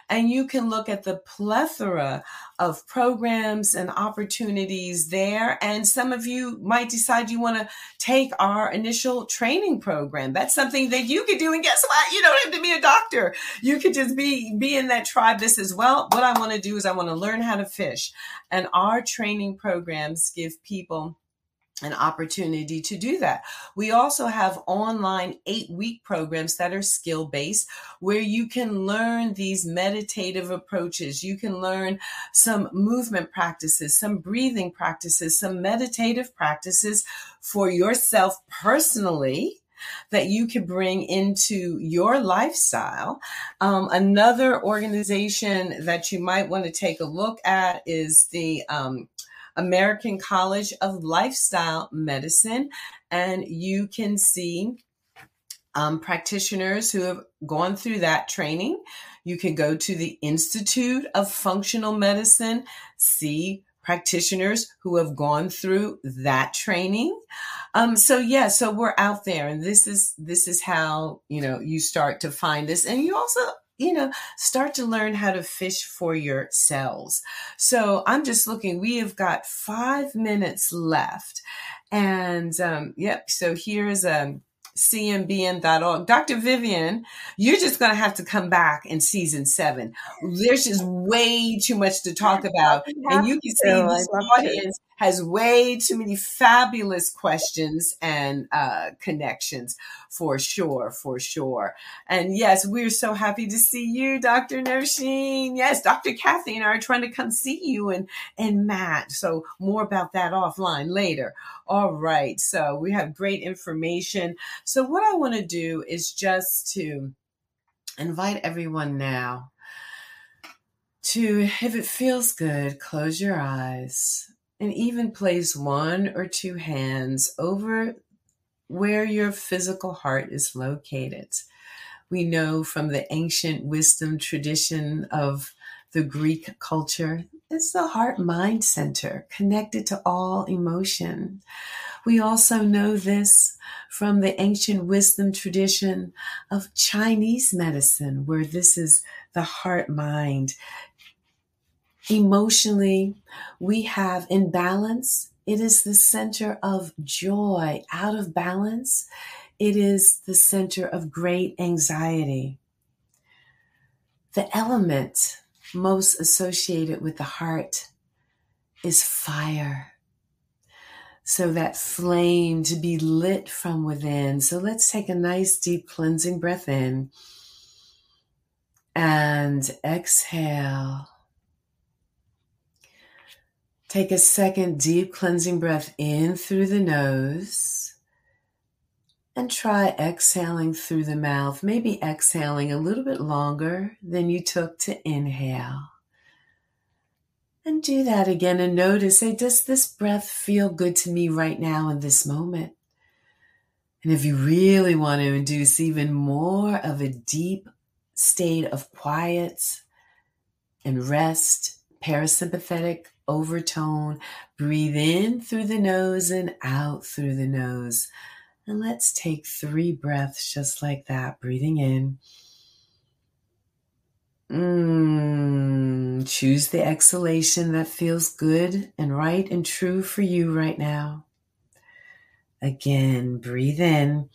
and you can look at the plethora of programs and opportunities there. And some of you might decide you want to take our initial training program. That's something that you could do. And guess what? You don't have to be a doctor. You could just be, be in that tribe. This as well. What I want to do is I want to learn how to fish and our training programs give people an opportunity to do that. We also have online eight week programs that are skill based where you can learn these meditative approaches. You can learn some movement practices, some breathing practices, some meditative practices for yourself personally that you can bring into your lifestyle. Um, another organization that you might want to take a look at is the um, American College of Lifestyle Medicine, and you can see um, practitioners who have gone through that training. You can go to the Institute of Functional Medicine, see practitioners who have gone through that training. Um, so yeah, so we're out there, and this is this is how you know you start to find this, and you also you know, start to learn how to fish for yourselves. So I'm just looking, we have got five minutes left. And um, yep, so here's um, cmbm.org. Dr. Vivian, you're just going to have to come back in season seven. There's just way too much to talk about. And you can see this audience has way too many fabulous questions and uh, connections for sure, for sure. And yes, we're so happy to see you, Dr. Nosheen. Yes, Dr. Kathy and I are trying to come see you and, and Matt. So more about that offline later. All right. So we have great information. So what I want to do is just to invite everyone now to, if it feels good, close your eyes and even place one or two hands over where your physical heart is located. We know from the ancient wisdom tradition of the Greek culture, it's the heart mind center connected to all emotion. We also know this from the ancient wisdom tradition of Chinese medicine, where this is the heart mind Emotionally, we have imbalance. It is the center of joy. Out of balance, it is the center of great anxiety. The element most associated with the heart is fire. So that flame to be lit from within. So let's take a nice deep cleansing breath in and exhale. Take a second deep cleansing breath in through the nose and try exhaling through the mouth, maybe exhaling a little bit longer than you took to inhale. And do that again and notice, say, does this breath feel good to me right now in this moment? And if you really want to induce even more of a deep state of quiet and rest, parasympathetic overtone. Breathe in through the nose and out through the nose. And let's take three breaths just like that. Breathing in. Mm, choose the exhalation that feels good and right and true for you right now. Again, breathe in.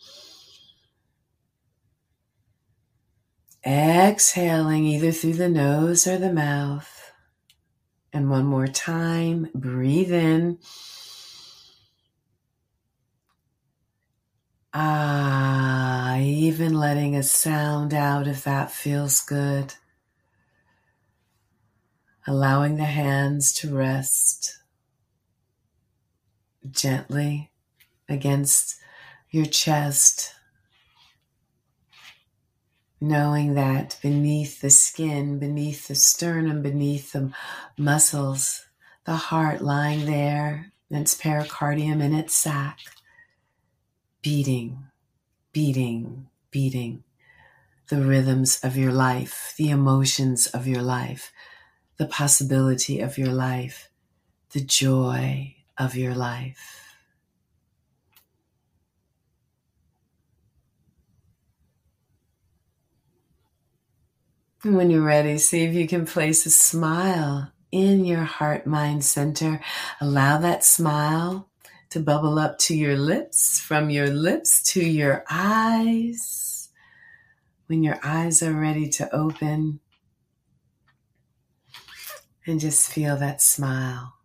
Exhaling either through the nose or the mouth. And one more time, breathe in. Ah, even letting a sound out if that feels good. Allowing the hands to rest gently against your chest knowing that beneath the skin, beneath the sternum, beneath the muscles, the heart lying there, its pericardium in its sac, beating, beating, beating the rhythms of your life, the emotions of your life, the possibility of your life, the joy of your life. And when you're ready, see if you can place a smile in your heart mind center. Allow that smile to bubble up to your lips, from your lips to your eyes. When your eyes are ready to open, and just feel that smile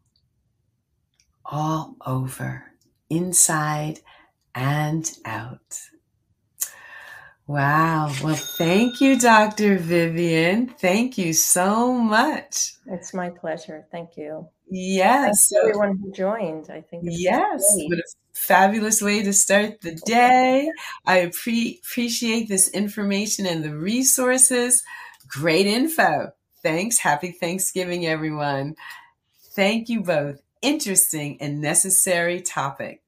all over, inside and out. Wow. Well, thank you, Dr. Vivian. Thank you so much. It's my pleasure. Thank you. Yes. So, everyone who joined, I think. yes. What a fabulous way to start the day. I pre- appreciate this information and the resources. Great info. Thanks. Happy Thanksgiving, everyone. Thank you both. Interesting and necessary topic.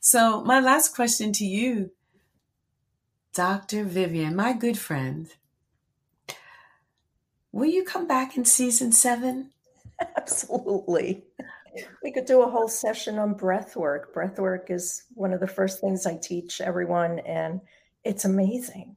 So, my last question to you Dr. Vivian, my good friend, will you come back in season seven? Absolutely. We could do a whole session on breath work. Breath work is one of the first things I teach everyone, and it's amazing.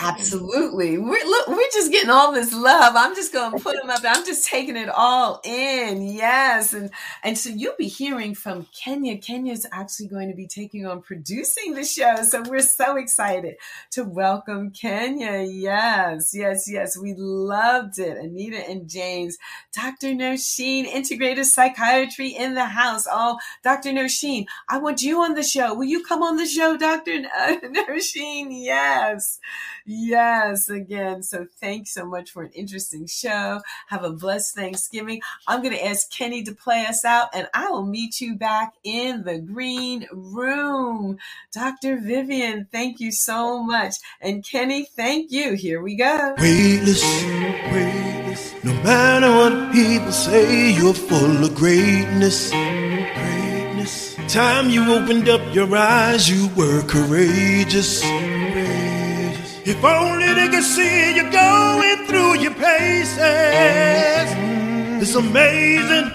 Absolutely. We're look, we're just getting all this love. I'm just going to put them up. I'm just taking it all in. Yes. And and so you'll be hearing from Kenya. Kenya's actually going to be taking on producing the show. So we're so excited to welcome Kenya. Yes. Yes, yes. We loved it. Anita and James. Dr. Nosheen, integrative psychiatry in the house. Oh, Dr. Nosheen, I want you on the show. Will you come on the show, Dr. Nosheen? Yes. Yes, again. So thanks so much for an interesting show. Have a blessed Thanksgiving. I'm going to ask Kenny to play us out, and I will meet you back in the green room. Dr. Vivian, thank you so much. And Kenny, thank you. Here we go. Weightless, weightless. No matter what people say, you're full of greatness. Greatness. Time you opened up your eyes, you were courageous. If only they could see you going through your paces. It's amazing.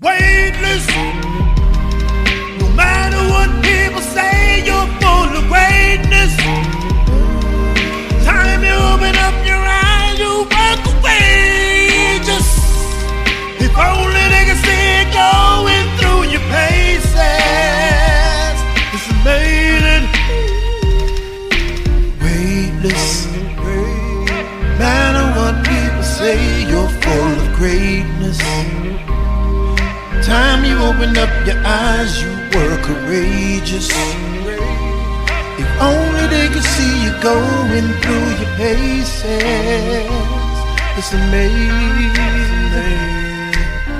Weightless. No matter what people say, greatness. Time you opened up your eyes, you were courageous. If only they could see you going through your paces. It's amazing.